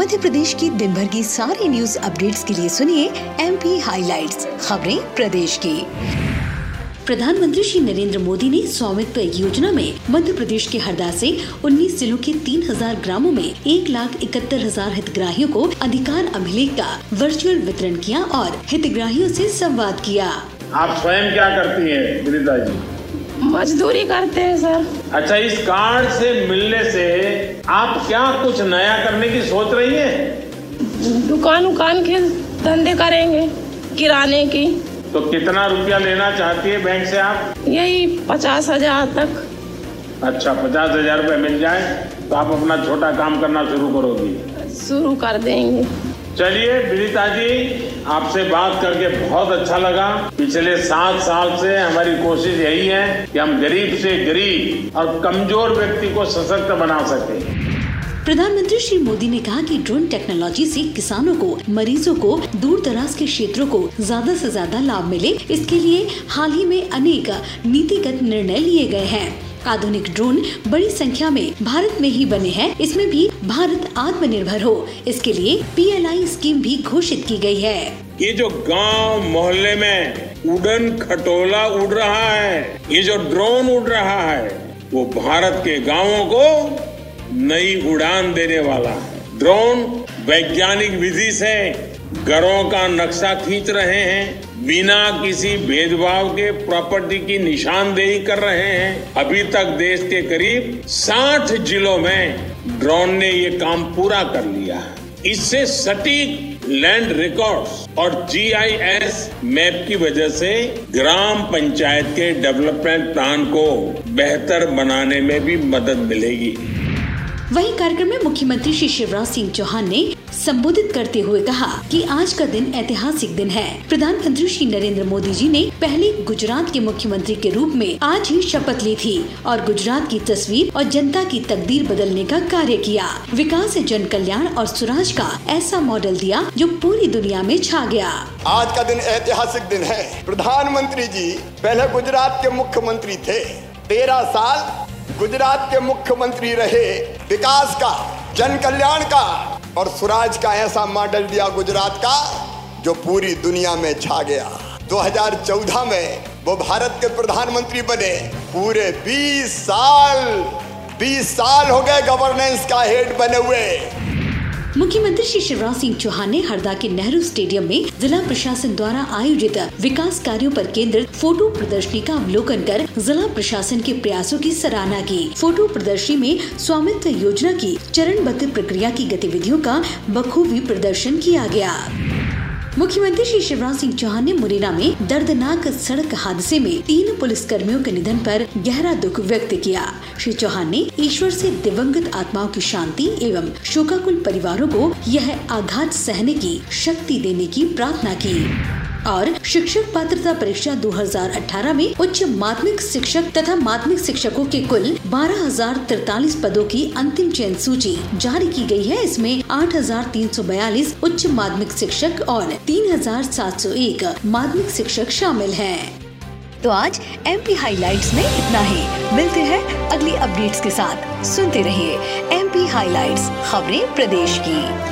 मध्य प्रदेश की दिन भर की सारी न्यूज़ अपडेट्स के लिए सुनिए एम पी हाईलाइट खबरें प्रदेश की। प्रधानमंत्री श्री नरेंद्र मोदी ने स्वामित्व योजना में मध्य प्रदेश के हरदा से 19 जिलों के 3000 ग्रामों में एक लाख इकहत्तर हज़ार हितग्राहियों को अधिकार अभिलेख का वर्चुअल वितरण किया और हितग्राहियों से संवाद किया। आप स्वयं क्या करती हैं मजदूरी करते हैं सर। अच्छा इस कार्ड से मिलने से आप क्या कुछ नया करने की सोच रही हैं? दुकान उकान के धंधे करेंगे किराने की। तो कितना रुपया लेना चाहती है बैंक से आप? यही पचास हज़ार तक। अच्छा पचास हज़ार रूपए मिल जाए तो आप अपना छोटा काम करना शुरू करोगी। शुरू कर देंगे। चलिए विनीता जी, आपसे बात करके बहुत अच्छा लगा। पिछले सात साल से हमारी कोशिश यही है कि हम गरीब से गरीब और कमज़ोर व्यक्ति को सशक्त बना सके। प्रधानमंत्री श्री मोदी ने कहा कि ड्रोन टेक्नोलॉजी से किसानों को, मरीजों को दूर दराज के क्षेत्रों को ज़्यादा से ज़्यादा लाभ मिले। इसके लिए हाल ही में अनेक नीतिगत निर्णय लिए गए हैं। आधुनिक ड्रोन बड़ी संख्या में भारत में ही बने हैं। इसमें भी भारत आत्मनिर्भर हो। इसके लिए पीएलआई स्कीम भी घोषित की गई है। ये जो गाँव मोहल्ले में उड़न खटोला उड़ रहा है, ये जो ड्रोन उड़ रहा है, वो भारत के गाँवों को नई उड़ान देने वाला है। ड्रोन वैज्ञानिक विधि से घरों का नक्शा खींच रहे हैं, बिना किसी भेदभाव के प्रॉपर्टी की निशानदेही कर रहे हैं। अभी तक देश के करीब 60 जिलों में ड्रोन ने ये काम पूरा कर लिया है। इससे सटीक लैंड रिकॉर्ड्स और जीआईएस मैप की वजह से ग्राम पंचायत के डेवलपमेंट प्लान को बेहतर बनाने में भी मदद मिलेगी। वहीं कार्यक्रम में मुख्यमंत्री श्री शिवराज सिंह चौहान ने संबोधित करते हुए कहा कि आज का दिन ऐतिहासिक दिन है। प्रधानमंत्री श्री नरेंद्र मोदी जी ने पहले गुजरात के मुख्यमंत्री के रूप में आज ही शपथ ली थी और गुजरात की तस्वीर और जनता की तकदीर बदलने का कार्य किया। विकास जन कल्याण और सुराज का ऐसा मॉडल दिया जो पूरी दुनिया में छा गया। आज का दिन ऐतिहासिक दिन है। प्रधानमंत्री जी पहले गुजरात के मुख्यमंत्री थे। तेरह साल गुजरात के मुख्यमंत्री रहे। विकास का जन कल्याण का और स्वराज का ऐसा मॉडल दिया गुजरात का, जो पूरी दुनिया में छा गया। 2014 में वो भारत के प्रधानमंत्री बने। पूरे 20 साल 20 साल हो गए गवर्नेंस का हेड बने हुए। मुख्यमंत्री श्री शिवराज सिंह चौहान ने हरदा के नेहरू स्टेडियम में जिला प्रशासन द्वारा आयोजित विकास कार्यों पर केंद्रित फ़ोटो प्रदर्शनी का अवलोकन कर जिला प्रशासन के प्रयासों की सराहना की। फ़ोटो प्रदर्शनी में स्वामित्व योजना की चरणबद्ध प्रक्रिया की गतिविधियों का बखूबी प्रदर्शन किया गया। मुख्यमंत्री श्री शिवराज सिंह चौहान ने मुरैना में दर्दनाक सड़क हादसे में तीन पुलिस कर्मियों के निधन पर गहरा दुख व्यक्त किया। श्री चौहान ने ईश्वर से दिवंगत आत्माओं की शांति एवं शोकाकुल परिवारों को यह आघात सहने की शक्ति देने की प्रार्थना की। और शिक्षक पात्रता परीक्षा 2018 में उच्च माध्यमिक शिक्षक तथा माध्यमिक शिक्षकों के कुल बारह पदों की अंतिम चयन सूची जारी की गई है। इसमें 8,342 उच्च माध्यमिक शिक्षक और 3,701 माध्यमिक शिक्षक शामिल हैं। तो आज एम पी हाईलाइट्स में इतना ही। मिलते हैं अगली अपडेट्स के साथ। सुनते रहिए एम पी हाईलाइट्स खबरें प्रदेश की।